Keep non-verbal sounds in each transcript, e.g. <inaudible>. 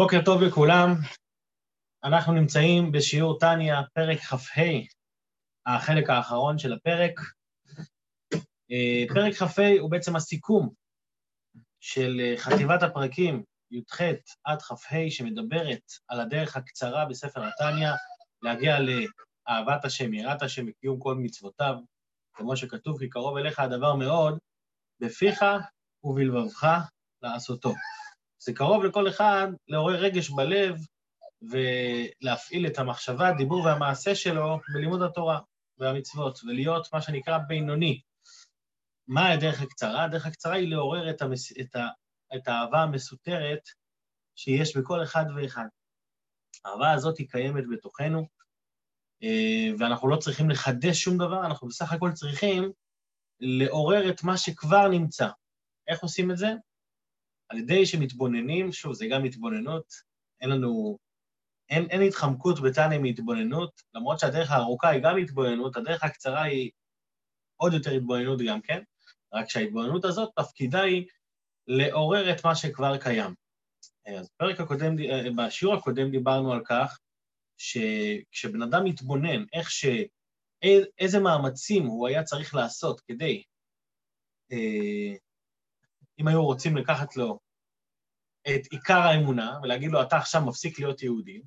בוקר טוב לכולם. אנחנו נמצאים בשיעור טניה, פרק כ"ה, החלק האחרון של הפרק. אה, פרק כ"ה הוא בעצם הסיכום של אה, חטיבת הפרקים י"ח עד כ"ה, שמדברת על הדרך הקצרה בספר התניא, להגיע לאהבת השם, יראת השם וקיום כל מצוותיו, כמו שכתוב, כי קרוב אליך הדבר מאוד, בפיך ובלבבך לעשותו. זה קרוב לכל אחד לעורר רגש בלב ולהפעיל את המחשבה, הדיבור והמעשה שלו בלימוד התורה והמצוות, ולהיות מה שנקרא בינוני. מה הדרך הקצרה? הדרך הקצרה היא לעורר את, המס... את, ה... את האהבה המסותרת שיש בכל אחד ואחד. האהבה הזאת היא קיימת בתוכנו, אה, ואנחנו לא צריכים לחדש שום דבר, אנחנו בסך הכל צריכים לעורר את מה שכבר נמצא. איך עושים את זה? על ידי שמתבוננים, שוב, זה גם התבוננות, אין לנו, אין, אין התחמקות בתניא מהתבוננות, למרות שהדרך הארוכה היא גם התבוננות, הדרך הקצרה היא עוד יותר התבוננות גם כן, רק שההתבוננות הזאת, תפקידה היא לעורר את מה שכבר קיים. אז בפרק הקודם, בשיעור הקודם דיברנו על כך שכשבן אדם מתבונן איך ש... איזה מאמצים הוא היה צריך לעשות כדי אה, אם היו רוצים לקחת לו את עיקר האמונה ולהגיד לו, אתה עכשיו מפסיק להיות יהודי,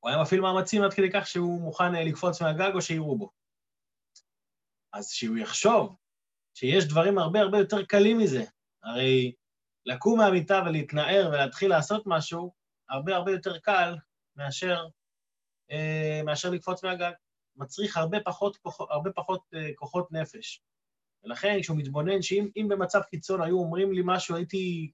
הוא היה מפעיל מאמצים עד כדי כך שהוא מוכן אה, לקפוץ מהגג או שיראו בו. אז שהוא יחשוב שיש דברים הרבה הרבה יותר קלים מזה. הרי לקום מהמיטה ולהתנער ולהתחיל לעשות משהו, הרבה הרבה יותר קל מאשר, אה, מאשר לקפוץ מהגג. מצריך הרבה פחות, הרבה פחות אה, כוחות נפש. ולכן כשהוא מתבונן, שאם במצב קיצון היו אומרים לי משהו, הייתי...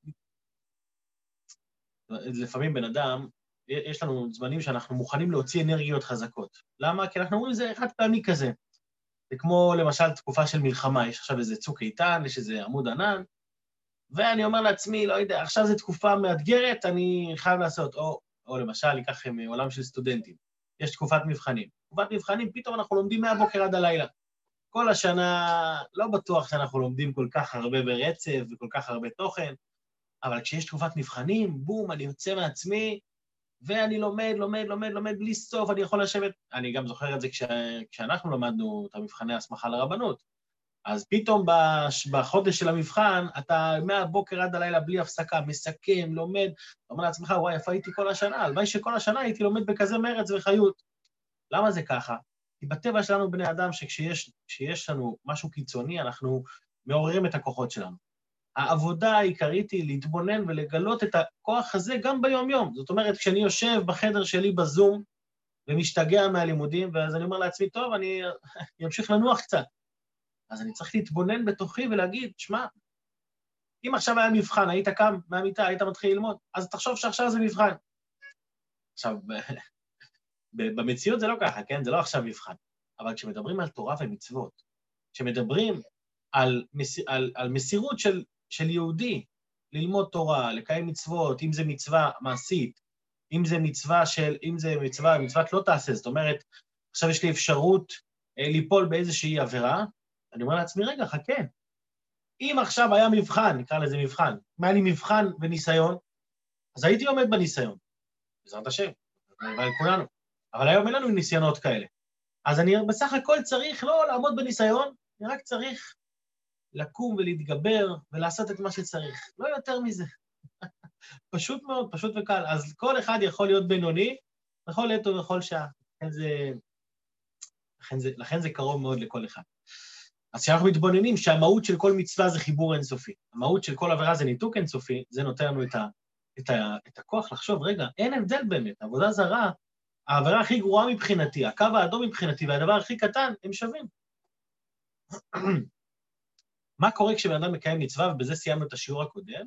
לפעמים בן אדם, יש לנו זמנים שאנחנו מוכנים להוציא אנרגיות חזקות. למה? כי אנחנו אומרים, זה חד פעמי כזה. זה כמו למשל תקופה של מלחמה, יש עכשיו איזה צוק איתן, יש איזה עמוד ענן, ואני אומר לעצמי, לא יודע, עכשיו זו תקופה מאתגרת, אני חייב לעשות. או, או למשל, ניקח מעולם של סטודנטים, יש תקופת מבחנים. תקופת מבחנים, פתאום אנחנו לומדים מהבוקר עד הלילה. כל השנה לא בטוח שאנחנו לומדים כל כך הרבה ברצף וכל כך הרבה תוכן, אבל כשיש תקופת מבחנים, בום, אני יוצא מעצמי, ואני לומד, לומד, לומד, לומד בלי סוף, אני יכול לשבת... אני גם זוכר את זה כש... כשאנחנו למדנו את המבחני ההסמכה לרבנות. אז פתאום בש... בחודש של המבחן, אתה מהבוקר עד הלילה בלי הפסקה, מסכם, לומד, אומר לעצמך, וואי, איפה הייתי כל השנה? הלוואי שכל השנה הייתי לומד בכזה מרץ וחיות. למה זה ככה? כי בטבע שלנו, בני אדם, שכשיש לנו משהו קיצוני, אנחנו מעוררים את הכוחות שלנו. העבודה העיקרית היא להתבונן ולגלות את הכוח הזה גם ביום-יום. זאת אומרת, כשאני יושב בחדר שלי בזום ומשתגע מהלימודים, ואז אני אומר לעצמי, טוב, אני אמשיך לנוח קצת. אז אני צריך להתבונן בתוכי ולהגיד, שמע, אם עכשיו היה מבחן, היית קם מהמיטה, היית מתחיל ללמוד, אז תחשוב שעכשיו זה מבחן. עכשיו, במציאות זה לא ככה, כן? זה לא עכשיו מבחן. אבל כשמדברים על תורה ומצוות, כשמדברים על, מס, על, על מסירות של, של יהודי ללמוד תורה, לקיים מצוות, אם זה מצווה מעשית, אם זה מצווה של, אם זה מצווה, מצוות לא תעשה, זאת אומרת, עכשיו יש לי אפשרות אה, ליפול באיזושהי עבירה, אני אומר לעצמי, רגע, חכה. אם עכשיו היה מבחן, נקרא לזה מבחן, אם היה לי מבחן וניסיון, אז הייתי עומד בניסיון, בעזרת השם, כולנו. אבל היום אין לנו ניסיונות כאלה. אז אני בסך הכל צריך לא לעמוד בניסיון, אני רק צריך לקום ולהתגבר ולעשות את מה שצריך. לא יותר מזה. <laughs> פשוט מאוד, פשוט וקל. אז כל אחד יכול להיות בינוני בכל עת ובכל שעה. לכן זה, לכן זה, לכן זה קרוב מאוד לכל אחד. אז כשאנחנו מתבוננים שהמהות של כל מצווה זה חיבור אינסופי, המהות של כל עבירה זה ניתוק אינסופי, זה נותן לנו את, ה, את, ה, את הכוח לחשוב, רגע, אין הבדל באמת, עבודה זרה העבירה הכי גרועה מבחינתי, הקו האדום מבחינתי והדבר הכי קטן, הם שווים. <clears throat> מה קורה כשבן אדם מקיים מצווה, ובזה סיימנו את השיעור הקודם,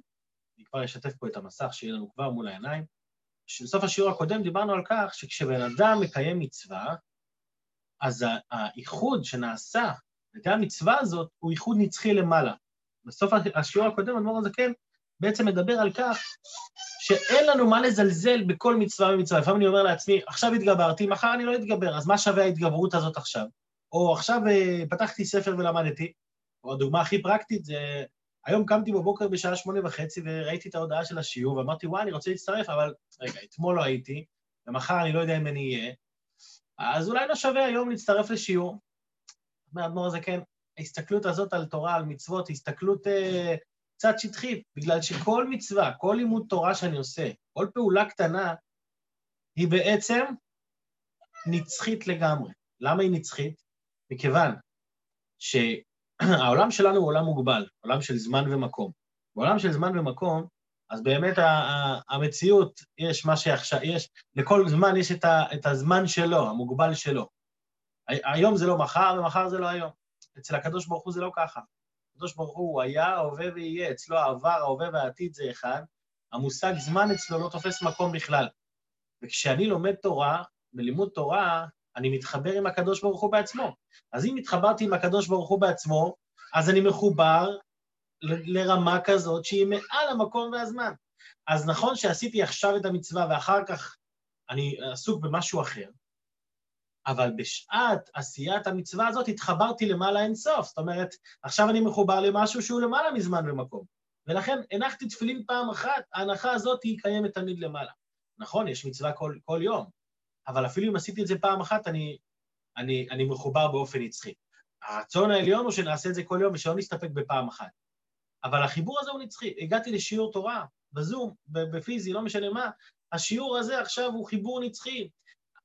אני כבר אשתף פה את המסך שיהיה לנו כבר מול העיניים. בסוף השיעור הקודם דיברנו על כך שכשבן אדם מקיים מצווה, אז האיחוד שנעשה על ידי המצווה הזאת הוא איחוד נצחי למעלה. בסוף השיעור הקודם, אדמו"ר הזקן בעצם מדבר על כך שאין לנו מה לזלזל בכל מצווה ומצווה. לפעמים אני אומר לעצמי, עכשיו התגברתי, מחר אני לא אתגבר, אז מה שווה ההתגברות הזאת עכשיו? או עכשיו אה, פתחתי ספר ולמדתי, או הדוגמה הכי פרקטית זה היום קמתי בבוקר בשעה שמונה וחצי וראיתי את ההודעה של השיעור, ואמרתי, וואי, אני רוצה להצטרף, אבל רגע, אתמול לא הייתי, ומחר אני לא יודע אם אני אהיה, אז אולי לא שווה היום להצטרף לשיעור. אומר אדמו"ר הזקן, ההסתכלות הזאת על תורה, על מצוות, הסתכלות אה, קצת שטחית, בגלל שכל מצווה, כל לימוד תורה שאני עושה, כל פעולה קטנה, היא בעצם נצחית לגמרי. למה היא נצחית? מכיוון שהעולם שלנו הוא עולם מוגבל, עולם של זמן ומקום. בעולם של זמן ומקום, אז באמת המציאות, יש מה שעכשיו, יש, לכל זמן יש את, את הזמן שלו, המוגבל שלו. היום זה לא מחר ומחר זה לא היום. אצל הקדוש ברוך הוא זה לא ככה. הקדוש ברוך הוא היה, הווה ויהיה, אצלו העבר, ההווה והעתיד זה אחד, המושג זמן אצלו לא תופס מקום בכלל. וכשאני לומד תורה, בלימוד תורה, אני מתחבר עם הקדוש ברוך הוא בעצמו. אז אם התחברתי עם הקדוש ברוך הוא בעצמו, אז אני מחובר ל- לרמה כזאת שהיא מעל המקום והזמן. אז נכון שעשיתי עכשיו את המצווה ואחר כך אני עסוק במשהו אחר, אבל בשעת עשיית המצווה הזאת התחברתי למעלה אינסוף. זאת אומרת, עכשיו אני מחובר למשהו שהוא למעלה מזמן ומקום. ולכן הנחתי תפילין פעם אחת, ההנחה הזאת היא קיימת תמיד למעלה. נכון, יש מצווה כל, כל יום, אבל אפילו אם עשיתי את זה פעם אחת, אני, אני, אני מחובר באופן נצחי. הרצון העליון הוא שנעשה את זה כל יום ושלא נסתפק בפעם אחת. אבל החיבור הזה הוא נצחי. הגעתי לשיעור תורה, בזום, בפיזי, לא משנה מה, השיעור הזה עכשיו הוא חיבור נצחי.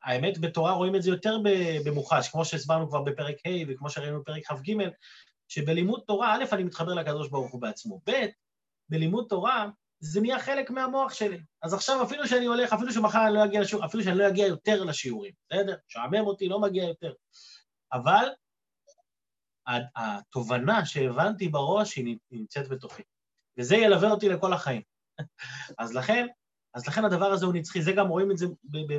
האמת, בתורה רואים את זה יותר במוחש, כמו שהסברנו כבר בפרק ה' וכמו שראינו בפרק כ"ג, שבלימוד תורה, א', אני מתחבר לקדוש ברוך הוא בעצמו, ב', בלימוד תורה, זה נהיה חלק מהמוח שלי. אז עכשיו אפילו שאני הולך, אפילו שמחר אני לא אגיע לשיעור, אפילו שאני לא אגיע יותר לשיעורים, בסדר? שעמם אותי, לא מגיע יותר. אבל התובנה שהבנתי בראש היא נמצאת בתוכי, וזה ילווה אותי לכל החיים. <laughs> אז לכן, אז לכן הדבר הזה הוא נצחי, זה גם רואים את זה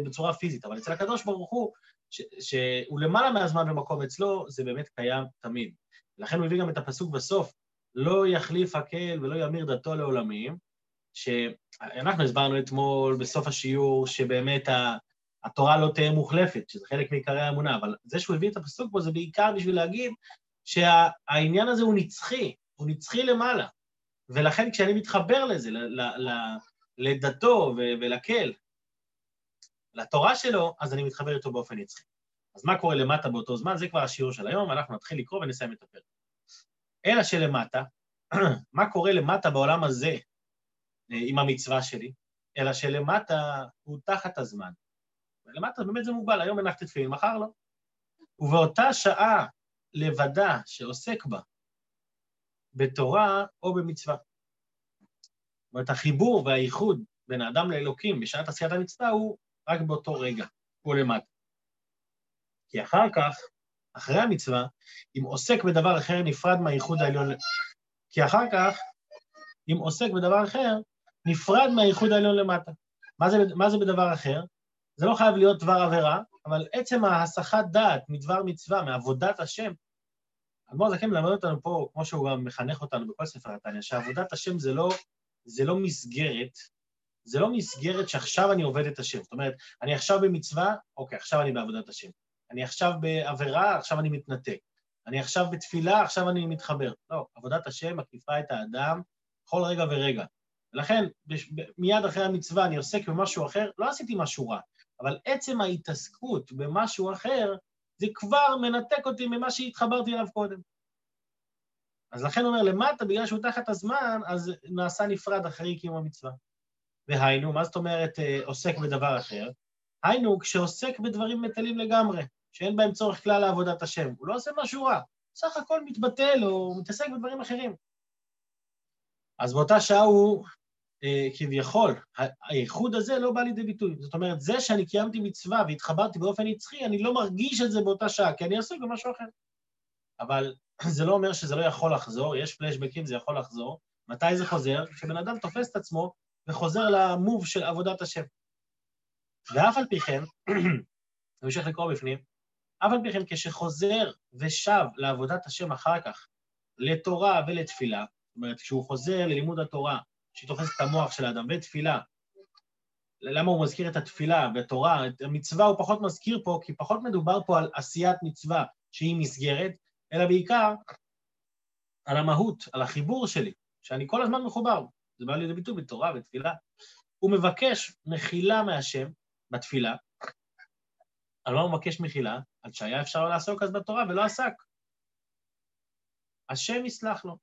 בצורה פיזית, אבל אצל הקדוש ברוך הוא, שהוא למעלה מהזמן ומקום אצלו, זה באמת קיים תמיד. לכן הוא הביא גם את הפסוק בסוף, לא יחליף הקל ולא ימיר דתו לעולמים, שאנחנו הסברנו אתמול בסוף השיעור שבאמת התורה לא תהיה מוחלפת, שזה חלק מעיקרי האמונה, אבל זה שהוא הביא את הפסוק פה זה בעיקר בשביל להגיד שהעניין הזה הוא נצחי, הוא נצחי למעלה. ולכן כשאני מתחבר לזה, לדתו ולקל, לתורה שלו, אז אני מתחבר איתו באופן נצחי. אז מה קורה למטה באותו זמן? זה כבר השיעור של היום, אנחנו נתחיל לקרוא ונסיים את הפרק. אלא שלמטה, <clears throat> מה קורה למטה בעולם הזה אה, עם המצווה שלי? אלא שלמטה הוא תחת הזמן. ולמטה באמת זה מוגבל, היום הנחתי תפילין, מחר לא. ובאותה שעה לבדה שעוסק בה, בתורה או במצווה. זאת החיבור והאיחוד בין האדם לאלוקים בשעת עשיית המצווה הוא רק באותו רגע, הוא למטה. כי אחר כך, אחרי המצווה, אם עוסק בדבר אחר נפרד מהאיחוד העליון... כי אחר כך, אם עוסק בדבר אחר, נפרד מהאיחוד העליון למטה. מה זה, מה זה בדבר אחר? זה לא חייב להיות דבר עבירה, אבל עצם ההסחת דעת מדבר מצווה, מעבודת השם, אדמו"ר זקן מלמד אותנו פה, כמו שהוא גם מחנך אותנו בכל ספר התניא, שעבודת השם זה לא, זה לא מסגרת, זה לא מסגרת שעכשיו אני עובד את השם. זאת אומרת, אני עכשיו במצווה, אוקיי, עכשיו אני בעבודת השם. אני עכשיו בעבירה, עכשיו אני מתנתק. אני עכשיו בתפילה, עכשיו אני מתחבר. לא, עבודת השם מקיפה את האדם בכל רגע ורגע. ולכן, מיד אחרי המצווה אני עוסק במשהו אחר, לא עשיתי משהו רע, אבל עצם ההתעסקות במשהו אחר, זה כבר מנתק אותי ממה שהתחברתי אליו קודם. אז לכן הוא אומר, למטה, בגלל שהוא תחת הזמן, אז נעשה נפרד אחרי קיום המצווה. והיינו, מה זאת אומרת אה, עוסק בדבר אחר? היינו, כשעוסק בדברים מטלים לגמרי, שאין בהם צורך כלל לעבודת השם. הוא לא עושה משהו רע, סך הכל מתבטל או מתעסק בדברים אחרים. אז באותה שעה הוא אה, כביכול, האיחוד הזה לא בא לידי ביטוי. זאת אומרת, זה שאני קיימתי מצווה והתחברתי באופן נצחי, אני לא מרגיש את זה באותה שעה, כי אני עסוק במשהו אחר. אבל זה לא אומר שזה לא יכול לחזור, יש פלשבקים, זה יכול לחזור. מתי זה חוזר? כשבן אדם תופס את עצמו וחוזר למוב של עבודת השם. ואף על פי כן, <clears throat> אני אמשיך לקרוא בפנים, אף על פי כן כשחוזר ושב לעבודת השם אחר כך, לתורה ולתפילה, זאת אומרת, כשהוא חוזר ללימוד התורה, שתופס את המוח של האדם, ותפילה. למה הוא מזכיר את התפילה בתורה? את המצווה הוא פחות מזכיר פה, כי פחות מדובר פה על עשיית מצווה שהיא מסגרת, אלא בעיקר על המהות, על החיבור שלי. שאני כל הזמן מחובר, זה בא לידי ביטוי בתורה, בתפילה. הוא מבקש מחילה מהשם בתפילה. על מה הוא מבקש מחילה? על שהיה אפשר לעסוק אז בתורה ולא עסק. השם יסלח לו.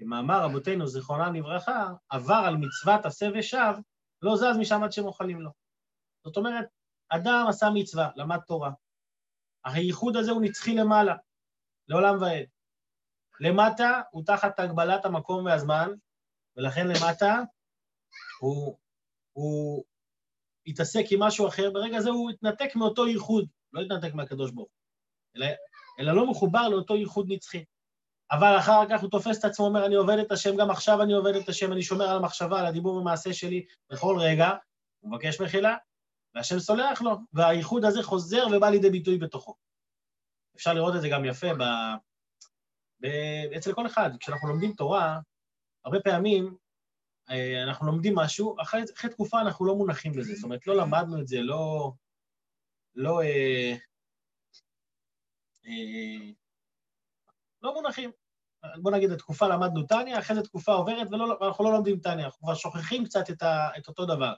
במאמר רבותינו, זיכרונם לברכה, עבר על מצוות עשה ושב, לא זז משם עד שמוחלים לו. זאת אומרת, אדם עשה מצווה, למד תורה. הייחוד הזה הוא נצחי למעלה, לעולם ועד. למטה הוא תחת הגבלת המקום והזמן, ולכן למטה הוא, הוא התעסק עם משהו אחר, ברגע זה הוא התנתק מאותו ייחוד, לא התנתק מהקדוש ברוך אלא, אלא לא מחובר לאותו ייחוד נצחי. אבל אחר כך הוא תופס את עצמו, אומר, אני עובד את השם, גם עכשיו אני עובד את השם, אני שומר על המחשבה, על הדיבור ומעשה שלי בכל רגע, הוא מבקש מחילה, והשם סולח לו, והייחוד הזה חוזר ובא לידי ביטוי בתוכו. אפשר לראות את זה גם יפה ב... ב... אצל כל אחד. כשאנחנו לומדים תורה, הרבה פעמים אה, אנחנו לומדים משהו, אחרי, אחרי תקופה אנחנו לא מונחים בזה, זאת אומרת, לא למדנו את זה, לא... לא... אה, אה, לא מונחים. בוא נגיד, התקופה למדנו טניה, אחרי זה תקופה עוברת ואנחנו לא לומדים טניה, אנחנו כבר שוכחים קצת את, ה, את אותו דבר.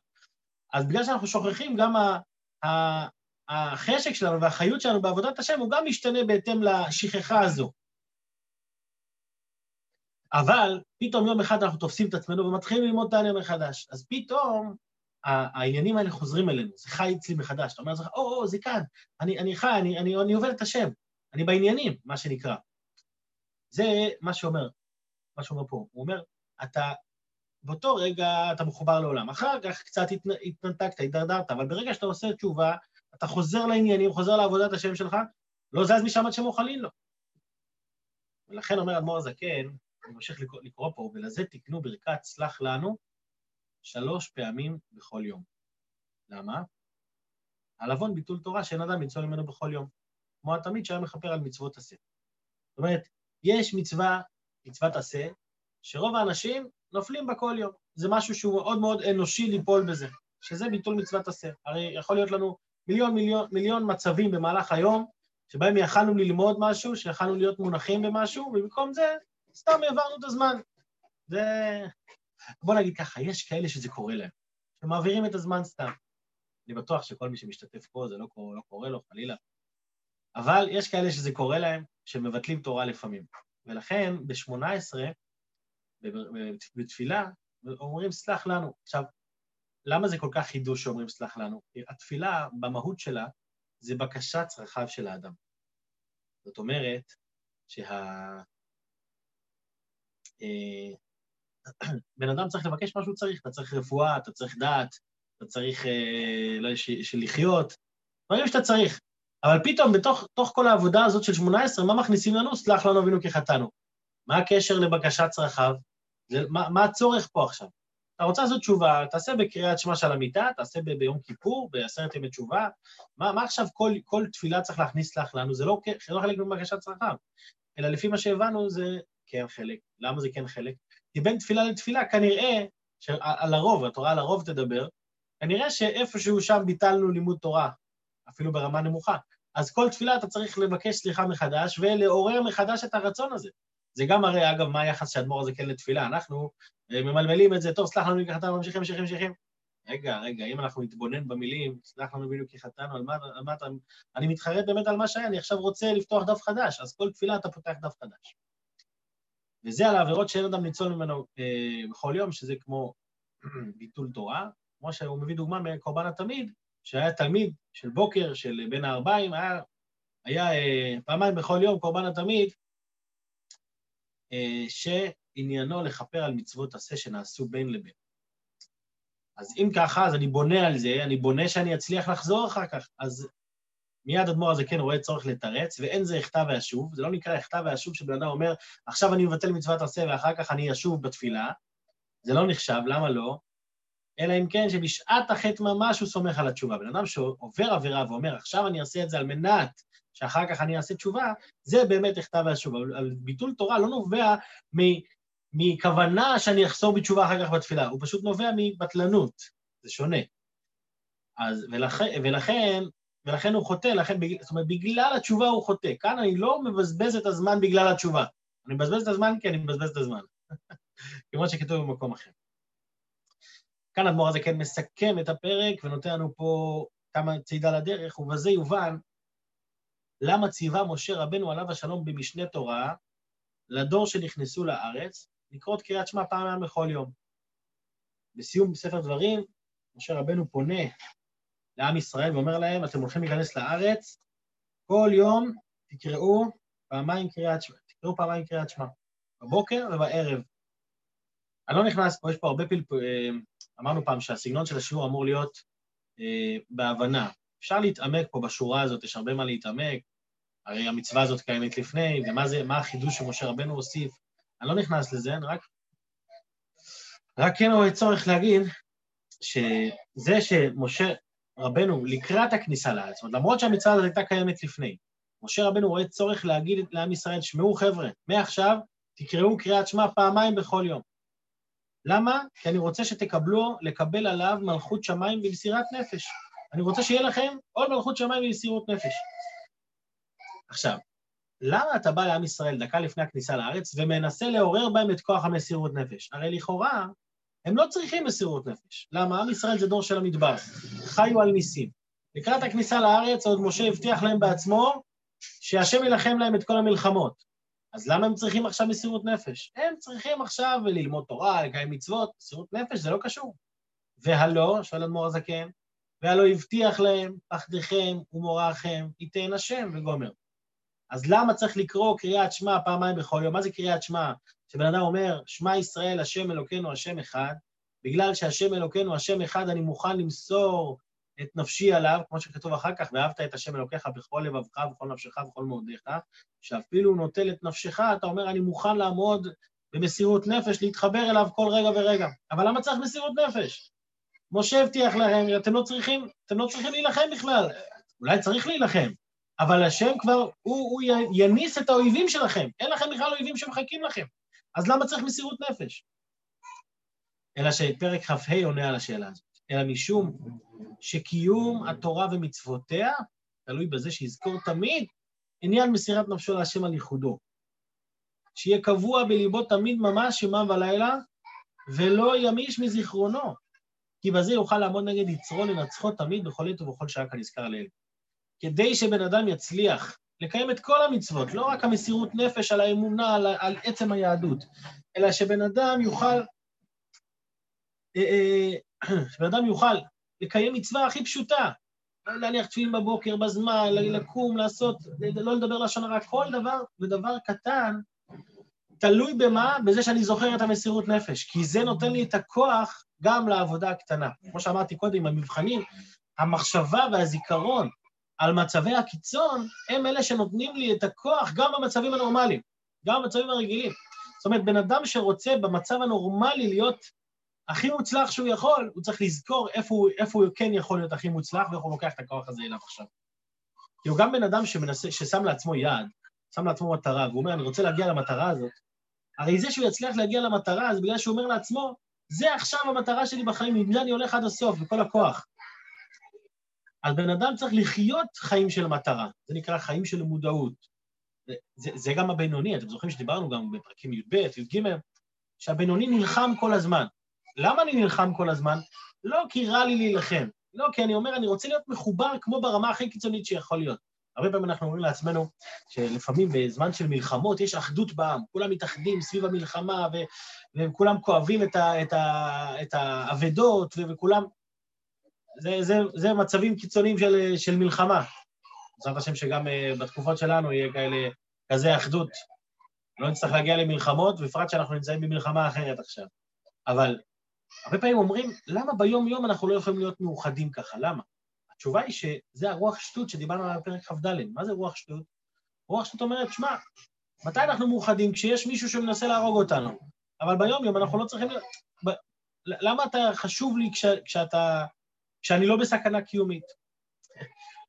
אז בגלל שאנחנו שוכחים, גם ה, ה, החשק שלנו והחיות שלנו בעבודת השם הוא גם משתנה בהתאם לשכחה הזו. אבל פתאום יום אחד אנחנו תופסים את עצמנו ומתחילים ללמוד טניה מחדש. אז פתאום העניינים האלה חוזרים אלינו, זה חי אצלי מחדש. אתה אומר לעצמך, או, או, זה כאן, אני, אני חי, אני, אני, אני עובד את השם, אני בעניינים, מה שנקרא. זה מה שאומר, מה שאומר פה. הוא אומר, אתה, באותו רגע אתה מחובר לעולם. אחר כך קצת התנתקת, התדרדרת, אבל ברגע שאתה עושה תשובה, אתה חוזר לעניינים, חוזר לעבודת השם שלך, לא זז משם עד שמוכלים לו. ולכן אומר אדמו"ר הזקן, אני ממשיך לקרוא, לקרוא פה, ולזה תקנו ברכת סלח לנו שלוש פעמים בכל יום. למה? על עוון ביטול תורה שאין אדם למצוא ממנו בכל יום. כמו התמיד שהיה מכפר על מצוות עשה. זאת אומרת, יש מצווה, מצוות עשה, שרוב האנשים נופלים בה כל יום. זה משהו שהוא מאוד מאוד אנושי ליפול בזה, שזה ביטול מצוות עשה. הרי יכול להיות לנו מיליון מיליון, מיליון מצבים במהלך היום, שבהם יכלנו ללמוד משהו, שיכלנו להיות מונחים במשהו, ובמקום זה סתם העברנו את הזמן. זה... בוא נגיד ככה, יש כאלה שזה קורה להם, שמעבירים את הזמן סתם. אני בטוח שכל מי שמשתתף פה זה לא, קורה, לא קורה לו, חלילה. אבל יש כאלה שזה קורה להם, שמבטלים תורה לפעמים. ולכן, ב-18, בתפילה, אומרים סלח לנו. עכשיו, למה זה כל כך חידוש שאומרים סלח לנו? כי התפילה, במהות שלה, זה בקשת צרכיו של האדם. זאת אומרת, שה... אה, בן אדם צריך לבקש מה שהוא צריך, אתה צריך רפואה, אתה צריך דעת, אתה צריך אה, לא, לחיות, דברים שאתה צריך. אבל פתאום, בתוך כל העבודה הזאת של 18, מה מכניסים לנו? סלח לנו אבינו כי חטאנו. מה הקשר לבקשת צרכיו? זה, מה, מה הצורך פה עכשיו? אתה רוצה לעשות תשובה, תעשה בקריאת שמע של המיטה, תעשה ב- ביום כיפור, בעשרת ימי תשובה. מה, מה עכשיו כל, כל תפילה צריך להכניס לך לנו? זה לא, זה לא חלק מבקשת צרכיו, אלא לפי מה שהבנו זה כן חלק. למה זה כן חלק? כי בין תפילה לתפילה כנראה, שעל הרוב, התורה על הרוב תדבר, כנראה שאיפשהו שם ביטלנו לימוד תורה, אפילו ברמה נמוכה. אז כל תפילה אתה צריך לבקש סליחה מחדש ולעורר מחדש את הרצון הזה. זה גם הרי, אגב, מה היחס שהאדמו"ר הזה כן לתפילה. אנחנו אה, ממלמלים את זה, טוב, סלח לנו כחטאנו, ממשיכים, ממשיכים, ממשיכים. רגע, רגע, אם אנחנו נתבונן במילים, סלח לנו בדיוק כחטאנו, על מה, על מה אתה... אני מתחרט באמת על מה שהיה, אני עכשיו רוצה לפתוח דף חדש, אז כל תפילה אתה פותח דף חדש. וזה על העבירות שאין אדם ניצול ממנו אה, בכל יום, שזה כמו <clears throat> ביטול תורה, כמו שהוא מביא דוגמה מקורבן התמיד, שהיה תלמיד של בוקר, של בין הארבעים, היה, היה אה, פעמיים בכל יום קורבן התמיד, שעניינו לכפר על מצוות עשה שנעשו בין לבין. אז אם ככה, אז אני בונה על זה, אני בונה שאני אצליח לחזור אחר כך. אז מיד אדמו"ר הזה כן רואה צורך לתרץ, ואין זה הכתב ואשוב, זה לא נקרא הכתב ואשוב שבן אדם אומר, עכשיו אני מבטל מצוות עשה ואחר כך אני אשוב בתפילה, זה לא נחשב, למה לא? אלא אם כן שבשעת החטא ממש הוא סומך על התשובה. בן אדם שעובר עבירה ואומר, עכשיו אני אעשה את זה על מנת שאחר כך אני אעשה תשובה, זה באמת הכתב והתשובה. אבל ביטול תורה לא נובע מכוונה שאני אחזור בתשובה אחר כך בתפילה, הוא פשוט נובע מבטלנות, זה שונה. אז, ולכן, ולכן, ולכן הוא חוטא, לכן, זאת אומרת, בגלל התשובה הוא חוטא. כאן אני לא מבזבז את הזמן בגלל התשובה. אני מבזבז את הזמן כי אני מבזבז את הזמן. <laughs> כמו שכתוב במקום אחר. כאן אדמו"ר הזה כן מסכם את הפרק ונותן לנו פה כמה צעידה לדרך, ובזה יובן למה ציווה משה רבנו עליו השלום במשנה תורה לדור שנכנסו לארץ, לקרוא את קריאת שמע פעם בכל יום. בסיום ספר דברים, משה רבנו פונה לעם ישראל ואומר להם, אתם הולכים להיכנס לארץ, כל יום תקראו פעמיים קריאת שמע, תקראו פעמיים קריאת שמע, בבוקר ובערב. אני לא נכנס פה, יש פה הרבה פלפול... אה, אמרנו פעם שהסגנון של השיעור אמור להיות אה, בהבנה. אפשר להתעמק פה בשורה הזאת, יש הרבה מה להתעמק, הרי המצווה הזאת קיימת לפני, ומה זה, מה החידוש שמשה רבנו הוסיף. אני לא נכנס לזה, אני רק... רק כן רואה צורך להגיד שזה שמשה רבנו לקראת הכניסה לארץ, זאת אומרת, למרות שהמצווה הזאת הייתה קיימת לפני, משה רבנו רואה צורך להגיד לעם ישראל, שמעו חבר'ה, מעכשיו תקראו קריאת שמע פעמיים בכל יום. למה? כי אני רוצה שתקבלו, לקבל עליו מלכות שמיים במסירת נפש. אני רוצה שיהיה לכם עוד מלכות שמיים במסירות נפש. עכשיו, למה אתה בא לעם ישראל דקה לפני הכניסה לארץ ומנסה לעורר בהם את כוח המסירות נפש? הרי לכאורה, הם לא צריכים מסירות נפש. למה? עם ישראל זה דור של המדבר, חיו על ניסים. לקראת הכניסה לארץ עוד משה הבטיח להם בעצמו שהשם יילחם להם את כל המלחמות. אז למה הם צריכים עכשיו מסירות נפש? הם צריכים עכשיו ללמוד תורה, לקיים מצוות, מסירות נפש זה לא קשור. והלא, שואל אדמו"ר הזקן, והלא הבטיח להם, פחדיכם ומוראכם, ייתן השם וגומר. אז למה צריך לקרוא קריאת שמע פעמיים בכל יום? מה זה קריאת שמע? כשבן אדם אומר, שמע ישראל, השם אלוקינו, השם אחד, בגלל שהשם אלוקינו, השם אחד, אני מוכן למסור את נפשי עליו, כמו שכתוב אחר כך, ואהבת את השם אלוקיך בכל לבבך, בכל נפשך, בכל מאודיך, שאפילו נוטל את נפשך, אתה אומר, אני מוכן לעמוד במסירות נפש, להתחבר אליו כל רגע ורגע. אבל למה צריך מסירות נפש? משה הבטיח להם, אתם לא צריכים, אתם לא צריכים להילחם בכלל. אולי צריך להילחם, אבל השם כבר, הוא, הוא יניס את האויבים שלכם. אין לכם בכלל אויבים שמחכים לכם. אז למה צריך מסירות נפש? אלא שפרק כ"ה עונה על השאלה הזאת. אלא משום שקיום התורה ומצוותיה תלוי בזה שיזכור תמיד עניין מסירת נפשו להשם על ייחודו. שיהיה קבוע בליבו תמיד ממש יומם ולילה, ולא ימיש מזיכרונו, כי בזה יוכל לעמוד נגד יצרו לנצחו תמיד בכל עת ובכל שעה כנזכר לאל. כדי שבן אדם יצליח לקיים את כל המצוות, לא רק המסירות נפש על האמונה, על, על עצם היהדות, אלא שבן אדם יוכל, אה, אה, <clears throat> שבן אדם יוכל לקיים מצווה הכי פשוטה, להניח תפילין בבוקר, בזמן, לקום, לעשות, לא לדבר לשון הרע, כל דבר ודבר קטן תלוי במה? בזה שאני זוכר את המסירות נפש, כי זה נותן לי את הכוח גם לעבודה הקטנה. כמו שאמרתי קודם, המבחנים, המחשבה והזיכרון על מצבי הקיצון, הם אלה שנותנים לי את הכוח גם במצבים הנורמליים, גם במצבים הרגילים. זאת אומרת, בן אדם שרוצה במצב הנורמלי להיות הכי מוצלח שהוא יכול, הוא צריך לזכור איפה הוא, איפה הוא כן יכול להיות הכי מוצלח ואיך הוא לוקח את הכוח הזה אליו עכשיו. הוא גם בן אדם שמנסה, ששם לעצמו יעד, שם לעצמו מטרה, והוא אומר, אני רוצה להגיע למטרה הזאת, הרי זה שהוא יצליח להגיע למטרה, זה בגלל שהוא אומר לעצמו, זה עכשיו המטרה שלי בחיים, עם זה אני הולך עד הסוף, בכל הכוח. אז בן אדם צריך לחיות חיים של מטרה, זה נקרא חיים של מודעות. זה, זה גם הבינוני, אתם זוכרים שדיברנו גם בפרקים י"ב, י"ג, שהבינוני נלחם כל הזמן. למה אני נלחם כל הזמן? לא כי רע לי להילחם, לא כי אני אומר, אני רוצה להיות מחובר כמו ברמה הכי קיצונית שיכול להיות. הרבה פעמים אנחנו אומרים לעצמנו שלפעמים בזמן של מלחמות יש אחדות בעם, כולם מתאחדים סביב המלחמה ו- וכולם כואבים את, ה- את, ה- האבדות וכולם... זה, זה, זה מצבים קיצוניים של, של מלחמה. בעזרת השם שגם uh, בתקופות שלנו יהיה כאלה, כזה אחדות. לא נצטרך להגיע למלחמות, בפרט שאנחנו נמצאים במלחמה אחרת עכשיו. אבל הרבה פעמים אומרים, למה ביום-יום אנחנו לא יכולים להיות מאוחדים ככה? למה? התשובה היא שזה הרוח שטות שדיברנו עליו בפרק כ"ד. מה זה רוח שטות? רוח שטות אומרת, שמע, מתי אנחנו מאוחדים? כשיש מישהו שמנסה להרוג אותנו. אבל ביום-יום אנחנו לא צריכים... ב... למה אתה חשוב לי כש... כשאתה... כשאני לא בסכנה קיומית?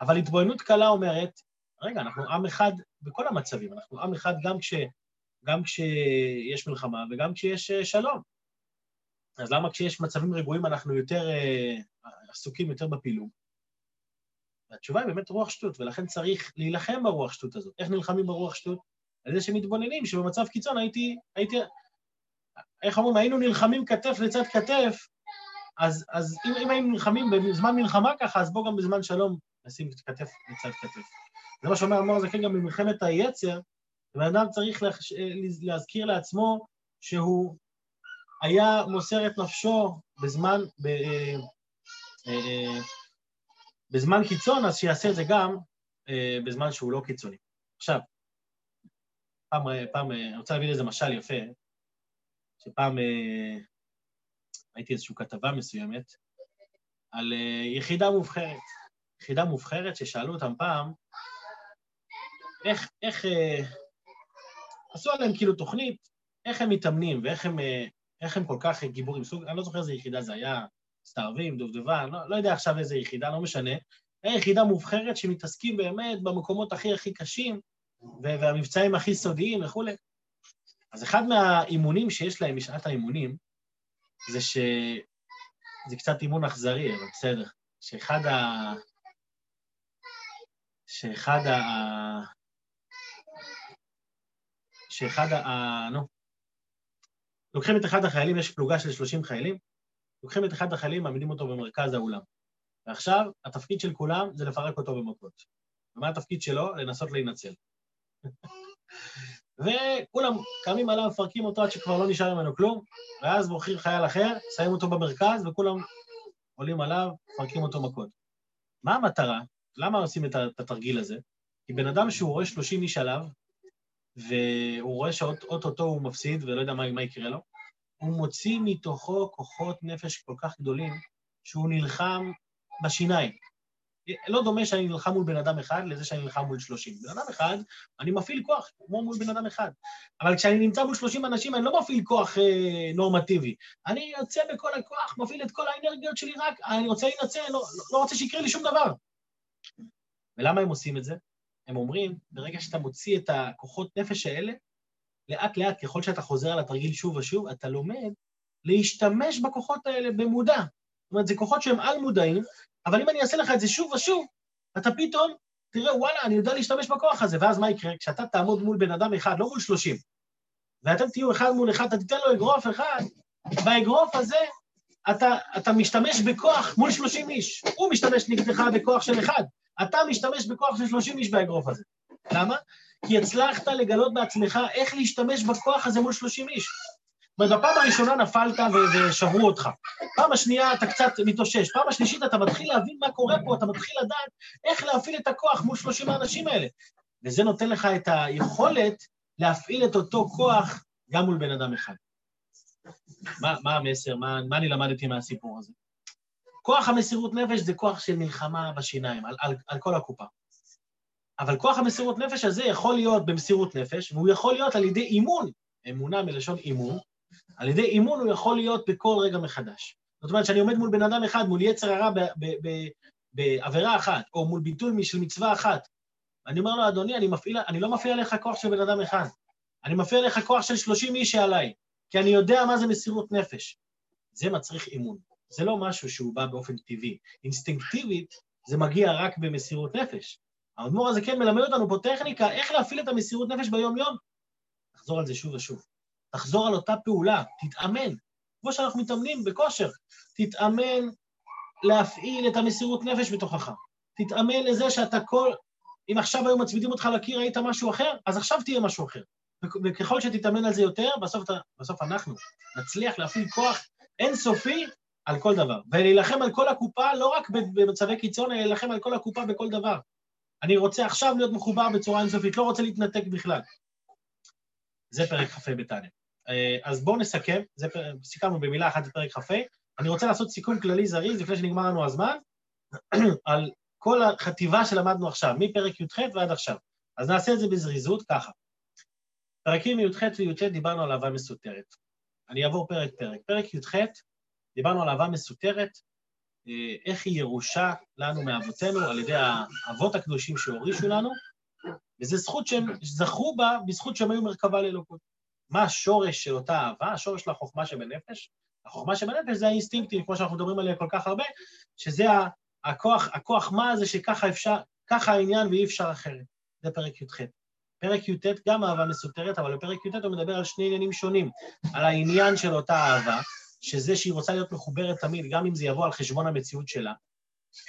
אבל התבוננות קלה אומרת, רגע, אנחנו עם אחד בכל המצבים, אנחנו עם אחד גם, כש... גם כשיש מלחמה וגם כשיש אה, שלום. אז למה כשיש מצבים רגועים אנחנו יותר uh, עסוקים יותר בפילוג? והתשובה היא באמת רוח שטות, ולכן צריך להילחם ברוח שטות הזאת. איך נלחמים ברוח שטות? על זה שמתבוננים, שבמצב קיצון הייתי, הייתי, איך אומרים, היינו נלחמים כתף לצד כתף, אז, אז אם, אם היינו נלחמים בזמן מלחמה ככה, אז בואו גם בזמן שלום נשים כתף לצד כתף. זה מה שאומר אמור הזקן גם במלחמת היצר, ובן אדם צריך להזכיר לעצמו שהוא היה מוסר את נפשו בזמן, ב, אה, אה, בזמן קיצון, אז שיעשה את זה גם אה, בזמן שהוא לא קיצוני. עכשיו, פעם, פעם, אני רוצה להביא איזה משל יפה, שפעם ראיתי איזושהי כתבה מסוימת על יחידה מובחרת. יחידה מובחרת ששאלו אותם פעם, איך, איך, עשו עליהם כאילו תוכנית, איך הם מתאמנים ואיך הם, איך הם כל כך גיבורים. סוג, אני לא זוכר איזה יחידה זה היה, סתערבים, דובדבן, לא, לא יודע עכשיו איזה יחידה, לא משנה. זו יחידה מובחרת שמתעסקים באמת במקומות הכי הכי קשים, והמבצעים הכי סודיים וכולי. אז אחד מהאימונים שיש להם משעת האימונים, זה ש... זה קצת אימון אכזרי, אבל בסדר. שאחד ה... שאחד ה... שאחד ה... נו. לוקחים את אחד החיילים, יש פלוגה של 30 חיילים, לוקחים את אחד החיילים, מעמידים אותו במרכז האולם. ועכשיו, התפקיד של כולם זה לפרק אותו במכות. ומה התפקיד שלו? לנסות להינצל. וכולם קמים עליו, מפרקים אותו עד שכבר לא נשאר ממנו כלום, ואז בוחרים חייל אחר, שמים אותו במרכז, וכולם עולים עליו, מפרקים אותו מכות. מה המטרה? למה עושים את התרגיל הזה? כי בן אדם שהוא רואה 30 איש עליו, והוא רואה שאו-טו-טו הוא מפסיד ולא יודע מה, מה יקרה לו, הוא מוציא מתוכו כוחות נפש כל כך גדולים, שהוא נלחם בשיניים. לא דומה שאני נלחם מול בן אדם אחד לזה שאני נלחם מול שלושים. בן אדם אחד, אני מפעיל כוח כמו מול בן אדם אחד. אבל כשאני נמצא מול שלושים אנשים, אני לא מפעיל כוח אה, נורמטיבי. אני יוצא בכל הכוח, מפעיל את כל האנרגיות שלי רק, אני רוצה להינצל, לא, לא, לא רוצה שיקרה לי שום דבר. ולמה הם עושים את זה? הם אומרים, ברגע שאתה מוציא את הכוחות נפש האלה, לאט לאט, ככל שאתה חוזר על התרגיל שוב ושוב, אתה לומד להשתמש בכוחות האלה במודע. זאת אומרת, זה כוחות שהם על-מודעים, אבל אם אני אעשה לך את זה שוב ושוב, אתה פתאום תראה, וואלה, אני יודע להשתמש בכוח הזה, ואז מה יקרה? כשאתה תעמוד מול בן אדם אחד, לא מול שלושים, ואתם תהיו אחד מול אחד, אתה תיתן לו אגרוף אחד, באגרוף הזה אתה, אתה משתמש בכוח מול שלושים איש. הוא משתמש נגדך בכוח של אחד, אתה משתמש בכוח של שלושים איש באגרוף הזה. למה? כי הצלחת לגלות בעצמך איך להשתמש בכוח הזה מול 30 איש. אומרת, בפעם הראשונה נפלת ושברו אותך. פעם השנייה אתה קצת מתאושש. פעם השלישית אתה מתחיל להבין מה קורה פה, אתה מתחיל לדעת איך להפעיל את הכוח מול 30 האנשים האלה. וזה נותן לך את היכולת להפעיל את אותו כוח גם מול בן אדם אחד. מה, מה המסר? מה, מה אני למדתי מהסיפור הזה? כוח המסירות נפש זה כוח של מלחמה בשיניים, על, על, על כל הקופה. אבל כוח המסירות נפש הזה יכול להיות במסירות נפש, והוא יכול להיות על ידי אימון, אמונה מלשון אימון, על ידי אימון הוא יכול להיות בכל רגע מחדש. זאת אומרת, שאני עומד מול בן אדם אחד, מול יצר הרע בעבירה אחת, או מול ביטול של מצווה אחת, ואני אומר לו, אדוני, אני, מפעיל, אני לא מפעיל עליך כוח של בן אדם אחד, אני מפעיל עליך כוח של 30 איש שעליי, כי אני יודע מה זה מסירות נפש. זה מצריך אימון. זה לא משהו שהוא בא באופן טבעי. אינסטינקטיבית, זה מגיע רק במסירות נפש. האדמו"ר הזה כן מלמד אותנו פה טכניקה, איך להפעיל את המסירות נפש ביום-יום. תחזור על זה שוב ושוב. תחזור על אותה פעולה, תתאמן. כמו שאנחנו מתאמנים בכושר, תתאמן להפעיל את המסירות נפש בתוכך. תתאמן לזה שאתה כל... אם עכשיו היו מצמידים אותך לקיר, היית משהו אחר, אז עכשיו תהיה משהו אחר. וככל שתתאמן על זה יותר, בסוף, בסוף אנחנו נצליח להפעיל כוח אינסופי על כל דבר. ולהילחם על כל הקופה, לא רק במצבי קיצון, אלא להילחם על כל הקופה בכל דבר. אני רוצה עכשיו להיות מחובר בצורה אינסופית, לא רוצה להתנתק בכלל. זה פרק כ"ה בתניא. אה, אז בואו נסכם, זה. סיכמנו במילה אחת את פרק כ"ה. אני רוצה לעשות סיכום כללי זריז לפני שנגמר לנו הזמן, <clears throat> על כל החטיבה שלמדנו עכשיו, מפרק י"ח ועד עכשיו. אז נעשה את זה בזריזות ככה. פרקים י"ח וי"ט דיברנו על אהבה מסותרת. אני אעבור פרק-פרק. פרק י"ח, דיברנו על אהבה מסותרת, אה, איך היא ירושה לנו מאבותינו על ידי האבות הקדושים שהורישו לנו, וזו זכות שהם זכו בה בזכות שהם היו מרכבה לאלוקות. מה השורש של אותה אהבה? השורש של החוכמה שבנפש? החוכמה שבנפש זה האינסטינקטים, כמו שאנחנו מדברים עליה כל כך הרבה, שזה הכוח, הכוח מה הזה שככה אפשר, ככה העניין ואי אפשר אחרת. זה פרק י"ח. פרק י"ט גם אהבה מסותרת, אבל בפרק י"ט הוא מדבר על שני עניינים שונים, על העניין של אותה אהבה, שזה שהיא רוצה להיות מחוברת תמיד, גם אם זה יבוא על חשבון המציאות שלה.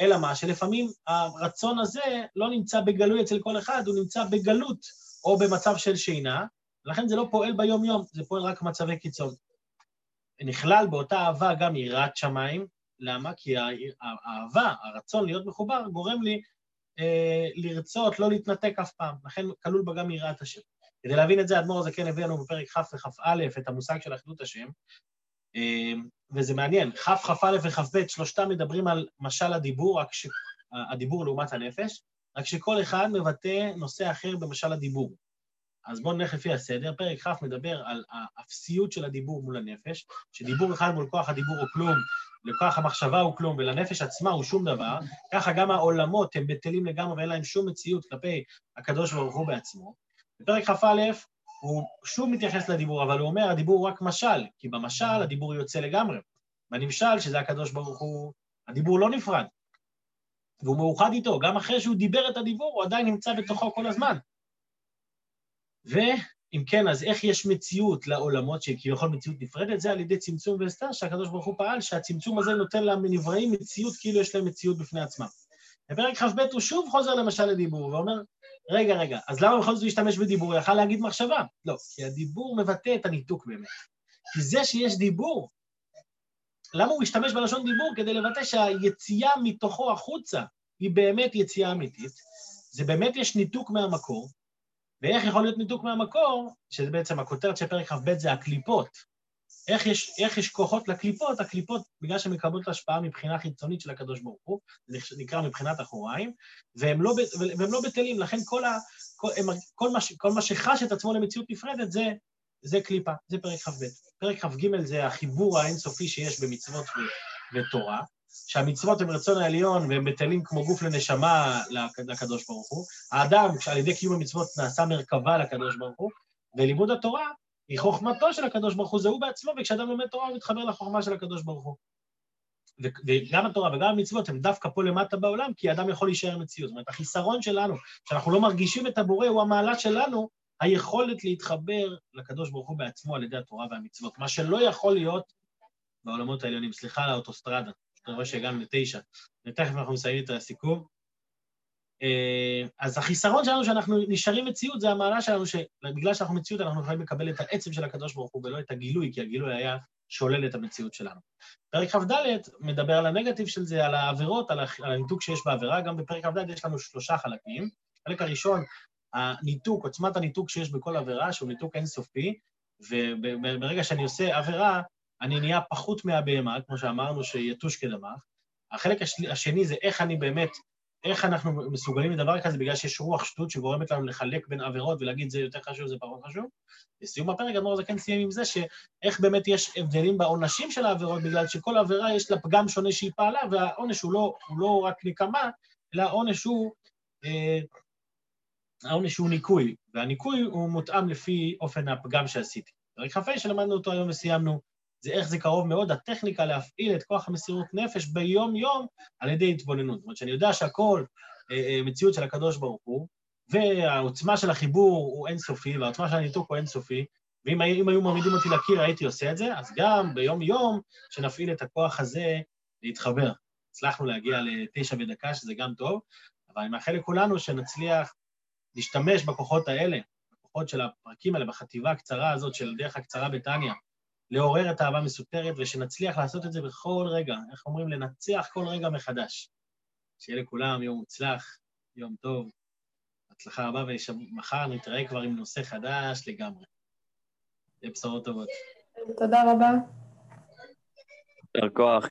אלא מה? שלפעמים הרצון הזה לא נמצא בגלוי אצל כל אחד, הוא נמצא בגלות או במצב של שינה, לכן זה לא פועל ביום-יום, זה פועל רק במצבי קיצון. נכלל באותה אהבה גם יראת שמיים, למה? כי האהבה, הרצון להיות מחובר, גורם לי אה, לרצות, לא להתנתק אף פעם, לכן כלול בה גם יראת השם. כדי להבין את זה, האדמו"ר הזה כן הביא לנו בפרק כ' וכ"א את המושג של אחדות השם, אה, וזה מעניין, כ', כ"א וכ"ב, שלושתם מדברים על משל הדיבור, רק שהדיבור לעומת הנפש, רק שכל אחד מבטא נושא אחר במשל הדיבור. אז בואו נלך לפי הסדר. פרק כ' מדבר על האפסיות של הדיבור מול הנפש, שדיבור אחד מול כוח הדיבור הוא כלום, לכוח המחשבה הוא כלום, ולנפש עצמה הוא שום דבר, ככה גם העולמות הם בטלים לגמרי ואין להם שום מציאות כלפי הקדוש ברוך הוא בעצמו. בפרק כ"א הוא שוב מתייחס לדיבור, אבל הוא אומר, הדיבור הוא רק משל, כי במשל הדיבור יוצא לגמרי. בנמשל, שזה הקדוש ברוך הוא, הדיבור לא נפרד, והוא מאוחד איתו. גם אחרי שהוא דיבר את הדיבור, הוא עדיין נמצא בתוכו כל הזמן. ואם כן, אז איך יש מציאות לעולמות שכביכול מציאות נפרדת? זה על ידי צמצום והסתר שהקדוש ברוך הוא פעל, שהצמצום הזה נותן לנבראים מציאות כאילו יש להם מציאות בפני עצמם. בפרק כ"ב הוא שוב חוזר למשל לדיבור ואומר, רגע, רגע, אז למה בכל זאת להשתמש בדיבור? הוא יכל להגיד מחשבה. לא, כי הדיבור מבטא את הניתוק באמת. כי זה שיש דיבור, למה הוא השתמש בלשון דיבור? כדי לבטא שהיציאה מתוכו החוצה היא באמת יציאה אמיתית, זה באמת יש ניתוק מהמקור, ואיך יכול להיות ניתוק מהמקור, שזה בעצם הכותרת של פרק כ"ב זה הקליפות. איך יש, איך יש כוחות לקליפות? הקליפות, בגלל שהן מקבלות השפעה מבחינה חיצונית של הקדוש ברוך הוא, זה נקרא מבחינת אחוריים, והם לא, והם לא בטלים, לכן כל, ה, כל, כל, מה, כל מה שחש את עצמו למציאות נפרדת זה, זה קליפה, זה פרק כ"ב. פרק כ"ג זה החיבור האינסופי שיש במצוות ותורה, שהמצוות הן רצון העליון והם בטלים כמו גוף לנשמה לקדוש ברוך הוא. האדם, על ידי קיום המצוות נעשה מרכבה לקדוש ברוך הוא, ולימוד התורה היא חוכמתו של הקדוש ברוך הוא, זה הוא בעצמו, וכשאדם לומד תורה הוא מתחבר לחוכמה של הקדוש ברוך הוא. וגם התורה וגם המצוות הם דווקא פה למטה בעולם, כי האדם יכול להישאר מציאות. זאת אומרת, החיסרון שלנו, שאנחנו לא מרגישים את הבורא, הוא המעלה שלנו, היכולת להתחבר לקדוש ברוך הוא בעצמו על ידי התורה והמצוות, מה שלא יכול להיות בעולמות העליונים. סליחה על האוטוסטרדה. אני רואה שהגענו לתשע, ותכף אנחנו מסיימים את הסיכום. אה, אז החיסרון שלנו שאנחנו נשארים מציאות זה המעלה שלנו, שבגלל שאנחנו מציאות אנחנו יכולים לקבל את העצם של הקדוש ברוך הוא ולא את הגילוי, כי הגילוי היה שולל את המציאות שלנו. פרק כ"ד מדבר על הנגטיב של זה, על העבירות, על הניתוק שיש בעבירה, גם בפרק כ"ד יש לנו שלושה חלקים. החלק הראשון, הניתוק, עוצמת הניתוק שיש בכל עבירה, שהוא ניתוק אינסופי, וברגע שאני עושה עבירה, אני נהיה פחות מהבהמה, כמו שאמרנו, שיתוש כדמך. החלק השני זה איך אני באמת, איך אנחנו מסוגלים לדבר כזה בגלל שיש רוח שטות שגורמת לנו לחלק בין עבירות ולהגיד זה יותר חשוב, זה פחות חשוב. לסיום הפרק, אדמו"ר זה כן סיים עם זה שאיך באמת יש הבדלים בעונשים של העבירות, בגלל שכל עבירה יש לה פגם שונה שהיא פעלה, והעונש הוא לא, הוא לא רק נקמה, אלא העונש הוא, אה, העונש הוא ניקוי, והניקוי הוא מותאם לפי אופן הפגם שעשיתי. פרק כ"ה שלמדנו אותו היום וסיימנו. זה איך זה קרוב מאוד הטכניקה להפעיל את כוח המסירות נפש ביום-יום על ידי התבוננות. זאת אומרת שאני יודע שהכל אה, אה, מציאות של הקדוש ברוך הוא, והעוצמה של החיבור הוא אינסופי, והעוצמה של הניתוק הוא אינסופי, ואם היו מעמידים אותי לקיר הייתי עושה את זה, אז גם ביום-יום שנפעיל את הכוח הזה להתחבר. הצלחנו להגיע לתשע ודקה, שזה גם טוב, אבל אני מאחל לכולנו שנצליח להשתמש בכוחות האלה, בכוחות של הפרקים האלה, בחטיבה הקצרה הזאת של דרך הקצרה בתניא, לעורר את האהבה מסותרת, ושנצליח לעשות את זה בכל רגע, איך אומרים? לנצח כל רגע מחדש. שיהיה לכולם יום מוצלח, יום טוב, הצלחה רבה, ומחר נתראה כבר עם נושא חדש לגמרי. יהיה בשורות טובות. תודה רבה. יישר כוח.